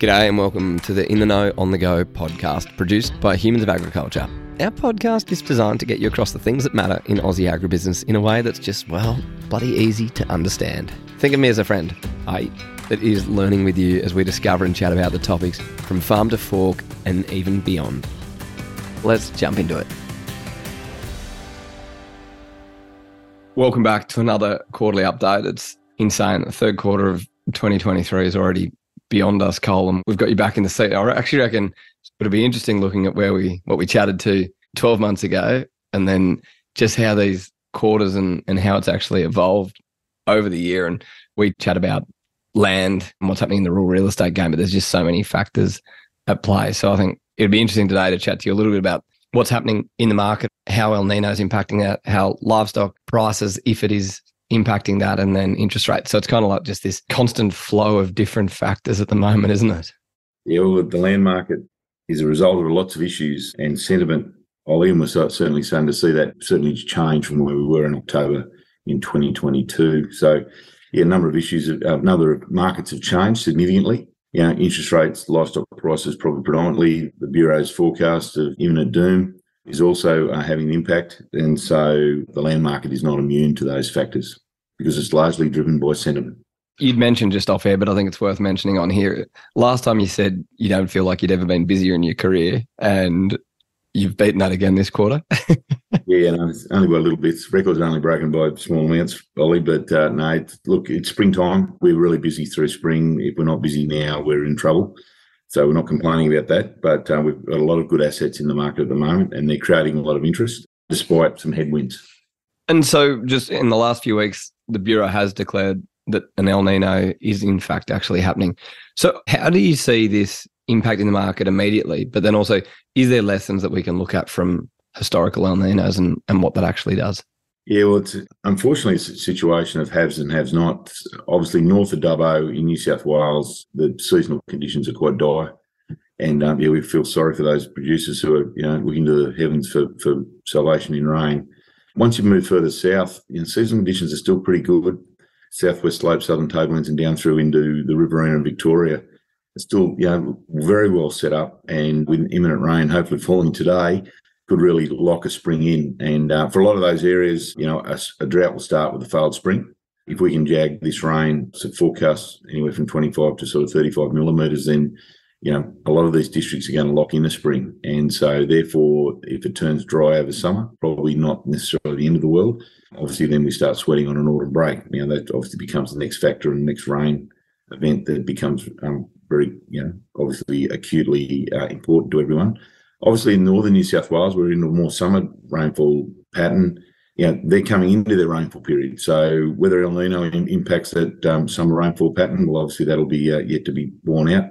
G'day and welcome to the In the Know on the Go podcast produced by Humans of Agriculture. Our podcast is designed to get you across the things that matter in Aussie agribusiness in a way that's just, well, bloody easy to understand. Think of me as a friend, I that is learning with you as we discover and chat about the topics from farm to fork and even beyond. Let's jump into it. Welcome back to another quarterly update. It's insane. The third quarter of 2023 is already beyond us, Col, and we've got you back in the seat. I actually reckon it'll be interesting looking at where we what we chatted to 12 months ago, and then just how these quarters and and how it's actually evolved over the year. And we chat about land and what's happening in the rural real estate game, but there's just so many factors at play. So I think it'd be interesting today to chat to you a little bit about what's happening in the market, how El Nino is impacting that, how livestock prices, if it is impacting that, and then interest rates. So it's kind of like just this constant flow of different factors at the moment, isn't it? Yeah, well, the land market is a result of lots of issues and sentiment. Olian was certainly starting to see that certainly change from where we were in October in 2022. So, yeah, a number of issues, a number of markets have changed significantly. You know, interest rates, livestock prices, probably predominantly. The Bureau's forecast of imminent doom is also uh, having an impact. And so the land market is not immune to those factors because it's largely driven by sentiment. You'd mentioned just off air, but I think it's worth mentioning on here. Last time you said you don't feel like you'd ever been busier in your career, and you've beaten that again this quarter. yeah, no, it's only by a little bits. Records are only broken by small amounts, Oli. But uh, no, look, it's springtime. We're really busy through spring. If we're not busy now, we're in trouble. So we're not complaining about that. But uh, we've got a lot of good assets in the market at the moment, and they're creating a lot of interest despite some headwinds. And so, just in the last few weeks, the Bureau has declared that an El Nino is in fact actually happening. So, how do you see this impacting the market immediately? But then also, is there lessons that we can look at from historical El Ninos and, and what that actually does? Yeah, well, it's unfortunately it's a situation of haves and haves not. Obviously, north of Dubbo in New South Wales, the seasonal conditions are quite dire. And um, yeah, we feel sorry for those producers who are, you know, looking to the heavens for, for salvation in rain. Once you move further south, you know, seasonal conditions are still pretty good. Southwest slope, southern tablelands, and down through into the Riverina and Victoria. It's still, you know, very well set up. And with imminent rain, hopefully falling today, could really lock a spring in. And uh, for a lot of those areas, you know, a, a, drought will start with a failed spring. If we can jag this rain, so forecast anywhere from 25 to sort of 35 millimetres, then you know, a lot of these districts are going to lock in the spring. And so, therefore, if it turns dry over summer, probably not necessarily the end of the world. Obviously, then we start sweating on an autumn break. You know, that obviously becomes the next factor and next rain event that becomes um, very, you know, obviously acutely uh, important to everyone. Obviously, in northern New South Wales, we're in a more summer rainfall pattern. You know, they're coming into their rainfall period. So whether El Nino impacts that um, summer rainfall pattern, well, obviously that'll be uh, yet to be borne out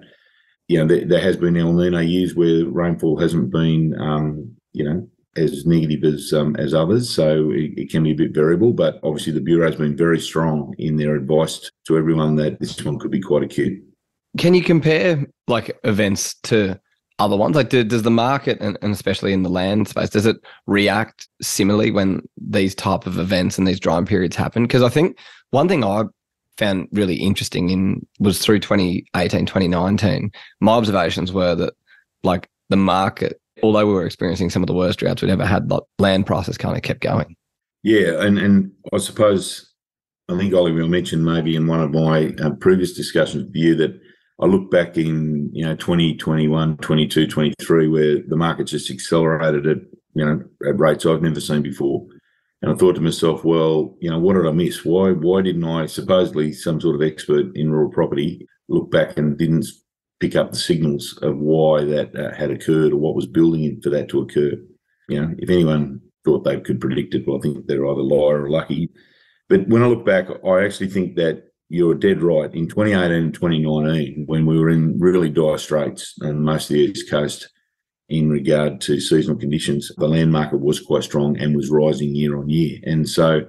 you know, there, there, has been El Nino years where rainfall hasn't been, um, you know, as negative as um, as others, so it, it, can be a bit variable. But obviously, the bureau has been very strong in their advice to everyone that this one could be quite acute. Can you compare like events to other ones? Like, do, does the market and, and especially in the land space, does it react similarly when these type of events and these drying periods happen? Because I think one thing I found really interesting in was through 2018 2019 my observations were that like the market although we were experiencing some of the worst droughts we'd ever had like land prices kind of kept going yeah and and i suppose i think Oli will mention maybe in one of my uh, previous discussions with you that i look back in you know 2021 22 23 where the market just accelerated at you know at rates i've never seen before and I thought to myself, well, you know, what did I miss? Why why didn't I, supposedly some sort of expert in rural property, look back and didn't pick up the signals of why that uh, had occurred or what was building for that to occur? You know, if anyone thought they could predict it, well, I think they're either liar or lucky. But when I look back, I actually think that you're dead right. In 2018 and 2019, when we were in really dire straits and most of the East Coast in regard to seasonal conditions, the land market was quite strong and was rising year on year. And so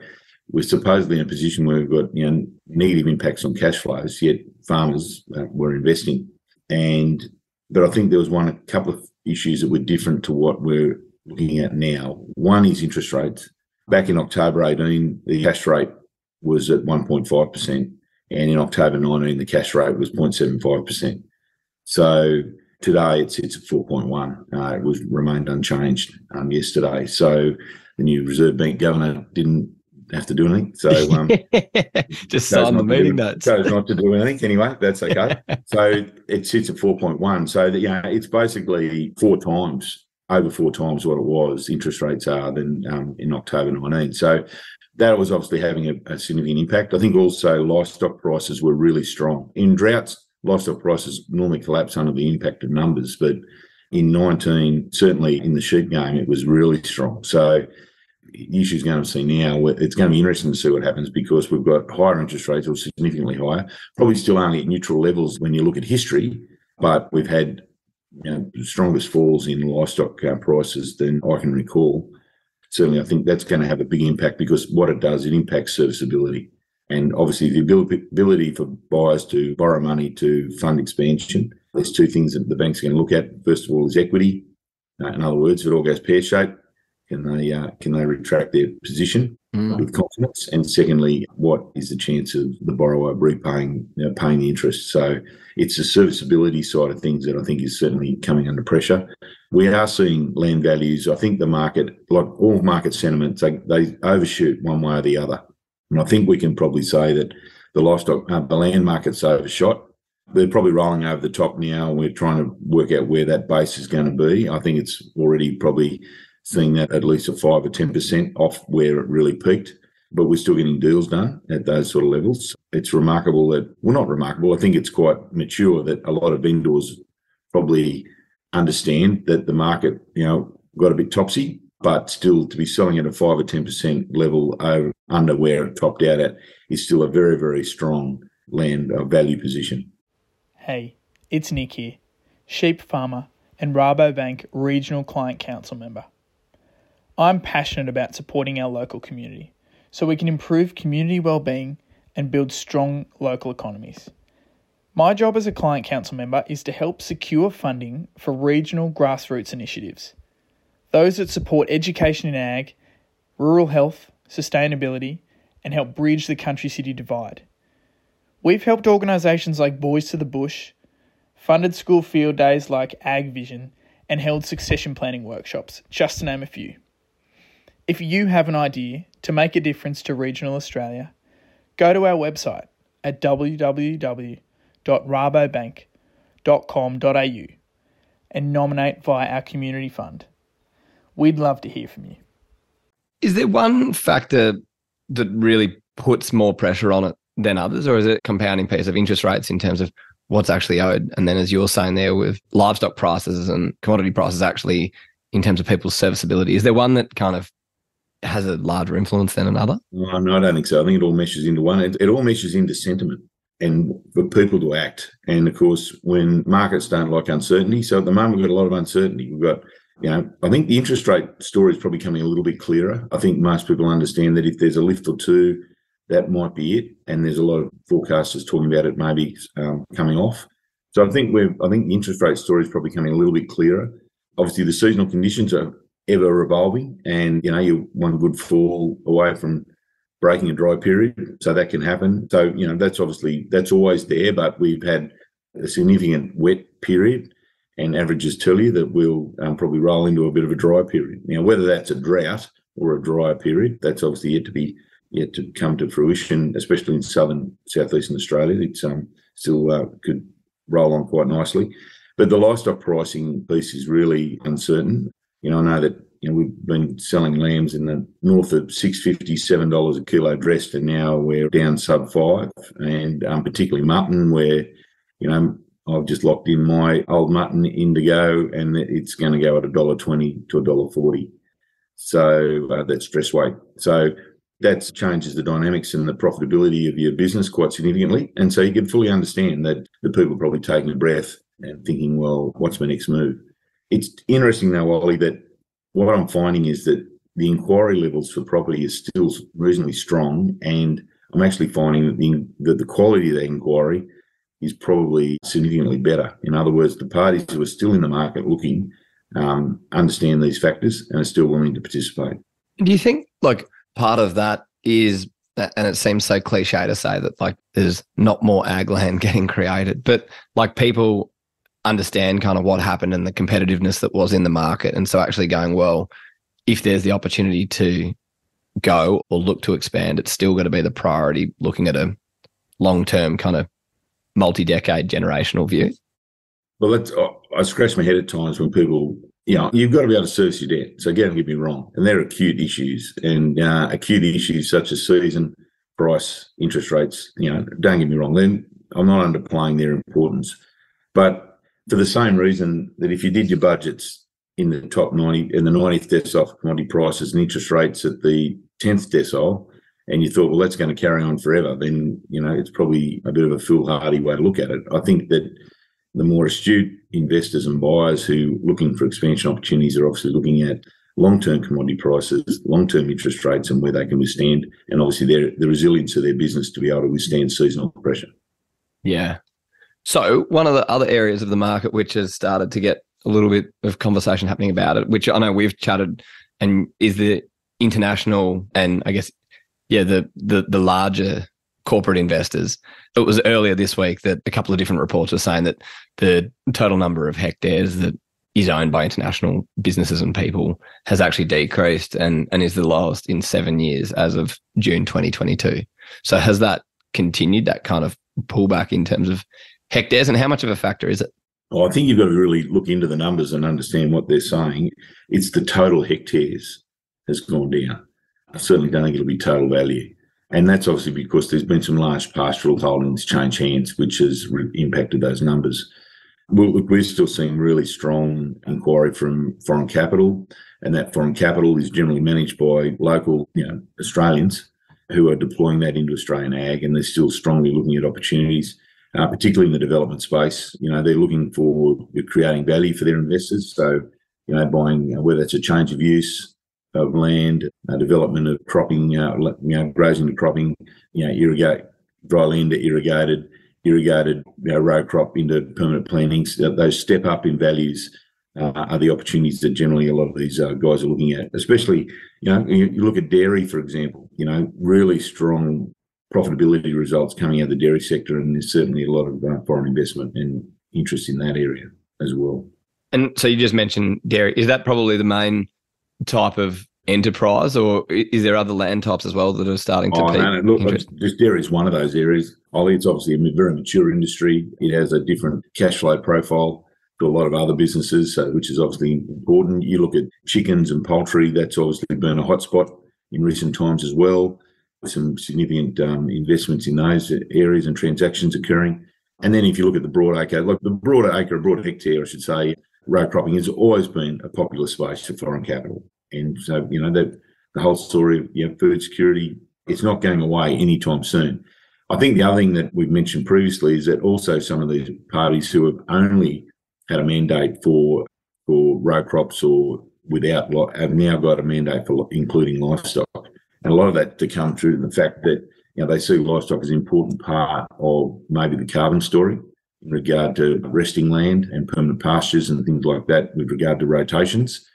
we're supposedly in a position where we've got you know negative impacts on cash flows, yet farmers uh, were investing. And but I think there was one a couple of issues that were different to what we're looking at now. One is interest rates. Back in October 18, the cash rate was at 1.5%, and in October 19, the cash rate was 0.75%. So today it sits at 4.1. Uh, it was remained unchanged um, yesterday. So the new Reserve Bank governor didn't have to do anything. So um, just sign the meeting do, notes. Chose not to do anything anyway. That's okay. so it sits at 4.1. So that, you know, it's basically four times over four times what it was interest rates are than um, in October 19. So that was obviously having a, a, significant impact. I think also livestock prices were really strong. In droughts, livestock prices normally collapse under the impact of numbers, but in 19, certainly in the sheep game, it was really strong. So the issue going to see now, it's going to be interesting to see what happens because we've got higher interest rates or significantly higher, probably still only at neutral levels when you look at history, but we've had you know, the strongest falls in livestock uh, prices than I can recall. Certainly, I think that's going to have a big impact because what it does, it impacts serviceability. And obviously, the ability for buyers to borrow money to fund expansion. There's two things that the bank's are going to look at. First of all, is equity. Uh, in other words, if it all goes pear shaped, can they uh, can they retract their position mm. with confidence? And secondly, what is the chance of the borrower repaying you know, paying the interest? So it's the serviceability side of things that I think is certainly coming under pressure. We are seeing land values. I think the market, like all market sentiments, they, they overshoot one way or the other. And I think we can probably say that the livestock, uh, the land market's overshot. They're probably rolling over the top now. We're trying to work out where that base is going to be. I think it's already probably seeing that at least a five or 10% off where it really peaked. But we're still getting deals done at those sort of levels. It's remarkable that, well, not remarkable, I think it's quite mature that a lot of vendors probably understand that the market, you know, got a bit topsy, but still to be selling at a five or 10% level over, under where it topped out at is still a very, very strong land value position. Hey, it's Nick here, sheep farmer and Rabobank Regional Client Council member. I'm passionate about supporting our local community so we can improve community well-being and build strong local economies. My job as a client council member is to help secure funding for regional grassroots initiatives. Those that support education in ag, rural health, sustainability, and help bridge the country city divide. We've helped organisations like Boys to the Bush, funded school field days like Ag Vision, and held succession planning workshops, just to name a few. If you have an idea to make a difference to regional Australia, go to our website at www.rabobank.com.au and nominate via our community fund. We'd love to hear from you. Is there one factor that really puts more pressure on it than others, or is it compounding piece of interest rates in terms of what's actually owed? And then, as you're saying there, with livestock prices and commodity prices, actually in terms of people's serviceability, is there one that kind of has a larger influence than another? No, no, I don't think so. I think it all meshes into one. It, it all meshes into sentiment and for people to act. And of course, when markets don't like uncertainty, so at the moment we've got a lot of uncertainty. We've got, you know, I think the interest rate story is probably coming a little bit clearer. I think most people understand that if there's a lift or two, that might be it. And there's a lot of forecasters talking about it maybe um, coming off. So I think we're, I think the interest rate story is probably coming a little bit clearer. Obviously, the seasonal conditions are ever evolving, and you know you're one good fall away from breaking a dry period, so that can happen. So you know that's obviously that's always there, but we've had a significant wet period, and averages tell you that we'll um, probably roll into a bit of a dry period. Now, whether that's a drought or a drier period, that's obviously yet to be yet to come to fruition, especially in southern southeastern Australia. It's um, still uh, could roll on quite nicely. But the livestock pricing piece is really uncertain. You know, I know that you know we've been selling lambs in the north of six fifty, seven dollars a kilo dressed, and now we're down sub five. And um, particularly mutton, where you know I've just locked in my old mutton indigo, and it's going to go at a dollar twenty to a dollar forty. So uh, that's dress weight. So that changes the dynamics and the profitability of your business quite significantly. And so you can fully understand that the people are probably taking a breath and thinking, well, what's my next move? It's interesting though, Oli, that what I'm finding is that the inquiry levels for property is still reasonably strong, and I'm actually finding that the, that the quality of the inquiry is probably significantly better. In other words, the parties who are still in the market looking um, understand these factors and are still willing to participate. Do you think like part of that is and it seems so cliche to say that like there's not more ag land getting created, but like people understand kind of what happened and the competitiveness that was in the market. And so actually going, well, if there's the opportunity to go or look to expand, it's still going to be the priority looking at a long term kind of multi decade generational view. Well, that's, I scratch my head at times when people, you know, you've got to be able to service your debt. So again, don't get me wrong. And they're acute issues and uh, acute issues such as season, price, interest rates, you know, don't get me wrong. Then I'm not underplaying their importance. But for the same reason that if you did your budgets in the top 90 in the 90th decile for commodity prices and interest rates at the 10th decile, and you thought, well, that's going to carry on forever, then, you know, it's probably a bit of a foolhardy way to look at it. I think that the more astute investors and buyers who looking for expansion opportunities are obviously looking at long-term commodity prices, long-term interest rates, and where they can withstand, and obviously their the resilience of their business to be able to withstand seasonal pressure. Yeah. So one of the other areas of the market which has started to get a little bit of conversation happening about it, which I know we've chatted, and is the international and I guess yeah the the the larger corporate investors. It was earlier this week that a couple of different reports were saying that the total number of hectares that is owned by international businesses and people has actually decreased and, and is the lowest in seven years as of June 2022. So has that continued that kind of pullback in terms of hectares and how much of a factor is it? Well, I think you've got to really look into the numbers and understand what they're saying. It's the total hectares has gone down. I certainly don't think it'll be total value. And that's obviously because there's been some large pastoral holdings change hands, which has re- impacted those numbers. Well, look, we're still seeing really strong inquiry from foreign capital, and that foreign capital is generally managed by local, you know, Australians who are deploying that into Australian ag, and they're still strongly looking at opportunities, uh, particularly in the development space. You know, they're looking for creating value for their investors. So, you know, buying whether it's a change of use of land, uh, development of cropping, uh, you know, grazing to cropping, you know, irrigate dry land to irrigated irrigated you know, row crop into permanent plantings. Those step up in values uh, are the opportunities that generally a lot of these uh, guys are looking at. Especially, you know, you, you, look at dairy, for example. You know, really strong profitability results coming out of the dairy sector, and there's certainly a lot of uh, foreign investment and interest in that area as well. And so you just mentioned dairy. Is that probably the main type of enterprise, or is there other land types as well that are starting to? Oh, no, no, look, just dairy is one of those areas. Oli, it's obviously a very mature industry. It has a different cash flow profile to a lot of other businesses, so, which is obviously important. You look at chickens and poultry; that's obviously been a hotspot in recent times as well. Some significant um, investments in those areas and transactions occurring. And then if you look at the broad acre, like the broader acre, broad hectare, I should say, row cropping has always been a popular space for foreign capital. And so, you know, the, the whole story of you know, food security, it's not going away anytime soon. I think the other thing that we've mentioned previously is that also some of these parties who have only had a mandate for for row crops or without have now got a mandate for including livestock, and a lot of that to come through the fact that you know they see livestock as an important part of maybe the carbon story in regard to resting land and permanent pastures and things like that with regard to rotations.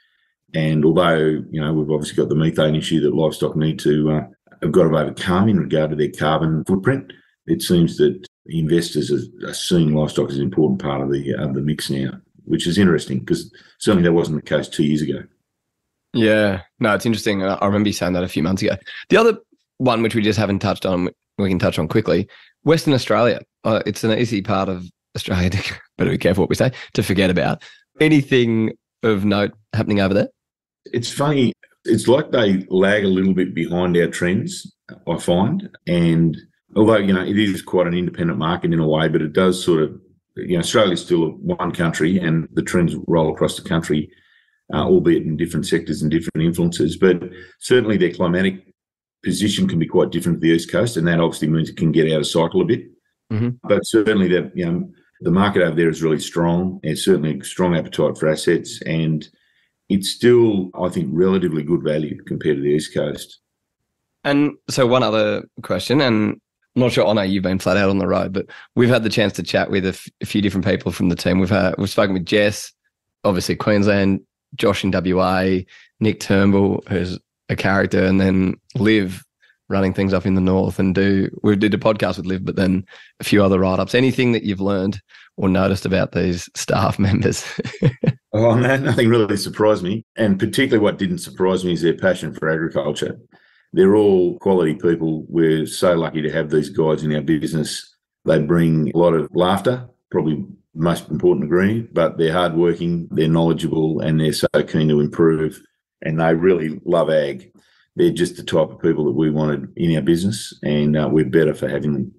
And although, you know, we've obviously got the methane issue that livestock need to uh, have got to overcome in regard to their carbon footprint, it seems that investors are, seeing livestock as an important part of the, uh, the mix now, which is interesting because certainly that wasn't the case two years ago. Yeah, no, it's interesting. I remember you saying that a few months ago. The other one, which we just haven't touched on, we can touch on quickly Western Australia. Uh, it's an easy part of Australia to, better be careful what we say, to forget about. Anything of note happening over there? It's funny. It's like they lag a little bit behind our trends, I find. And although, you know, it is quite an independent market in a way, but it does sort of, you know, Australia's still one country and the trends roll across the country, uh, albeit in different sectors and different influences. But certainly their climatic position can be quite different to the East Coast. And that obviously means it can get out of cycle a bit. Mm-hmm. But certainly the, you know, the market over there is really strong. There's certainly a strong appetite for assets. And it's still, I think, relatively good value compared to the East Coast. And so, one other question, and I'm not sure. I know you've been flat out on the road, but we've had the chance to chat with a, f- a few different people from the team. We've had, we've spoken with Jess, obviously Queensland, Josh in WA, Nick Turnbull, who's a character, and then Liv, running things up in the north and do we did a podcast with Liv, but then a few other write ups. Anything that you've learned or noticed about these staff members? oh no, nothing really surprised me, and particularly what didn't surprise me is their passion for agriculture. They're all quality people. We're so lucky to have these guys in our business. They bring a lot of laughter, probably most important degree, but they're hardworking, they're knowledgeable, and they're so keen to improve. And they really love ag. They're just the type of people that we wanted in our business, and uh, we're better for having them.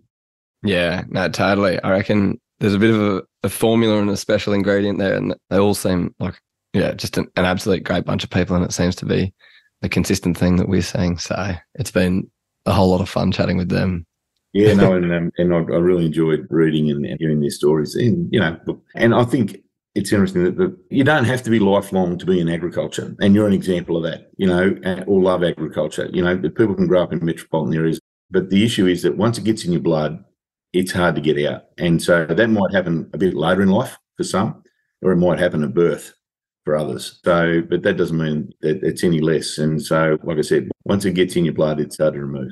Yeah, no, totally. I reckon there's a bit of a, a, formula and a special ingredient there, and they all seem like, yeah, just an, an absolute great bunch of people, and it seems to be the consistent thing that we're seeing. So it's been a whole lot of fun chatting with them. Yeah, no, and um, and I, I, really enjoyed reading and, and hearing their stories, and you know, and I think it's interesting that the, you don't have to be lifelong to be in agriculture, and you're an example of that. You know, or love agriculture. You know, people can grow up in metropolitan areas, but the issue is that once it gets in your blood, it's hard to get out, and so that might happen a bit later in life for some, or it might happen at birth for others. So, but that doesn't mean that it's any less. And so, like I said, once it gets in your blood, it's hard to remove.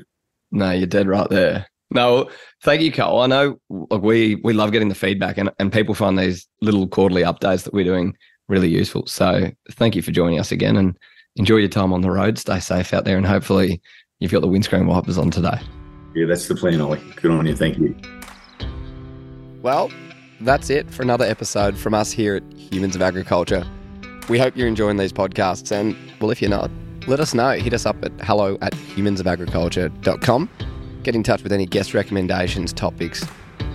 No, you're dead right there. No, thank you, Col. I know like we we love getting the feedback and, and people find these little quarterly updates that we're doing really useful. So thank you for joining us again and enjoy your time on the road. Stay safe out there and hopefully you've got the windscreen wipers on today. Yeah, that's the plan, Oli. Good on you. Thank you. Well, that's it for another episode from us here at Humans of Agriculture. We hope you're enjoying these podcasts and well if you're not, let us know. Hit us up at hello at humansofagriculture.com Get in touch with any guest recommendations, topics,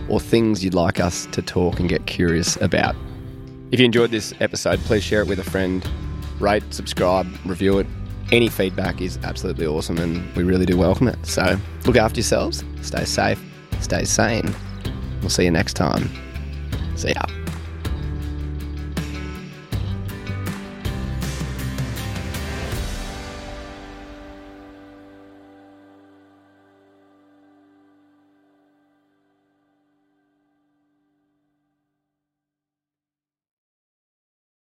or things you'd like us to talk and get curious about. If you enjoyed this episode, please share it with a friend, rate, subscribe, review it. Any feedback is absolutely awesome and we really do welcome it. So look after yourselves, stay safe, stay sane. We'll see you next time. See ya.